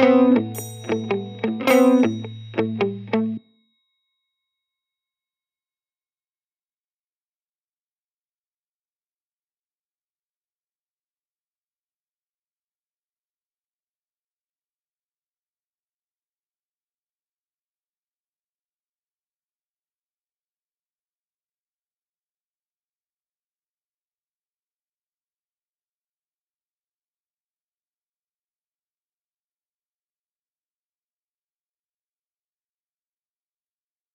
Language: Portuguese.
Música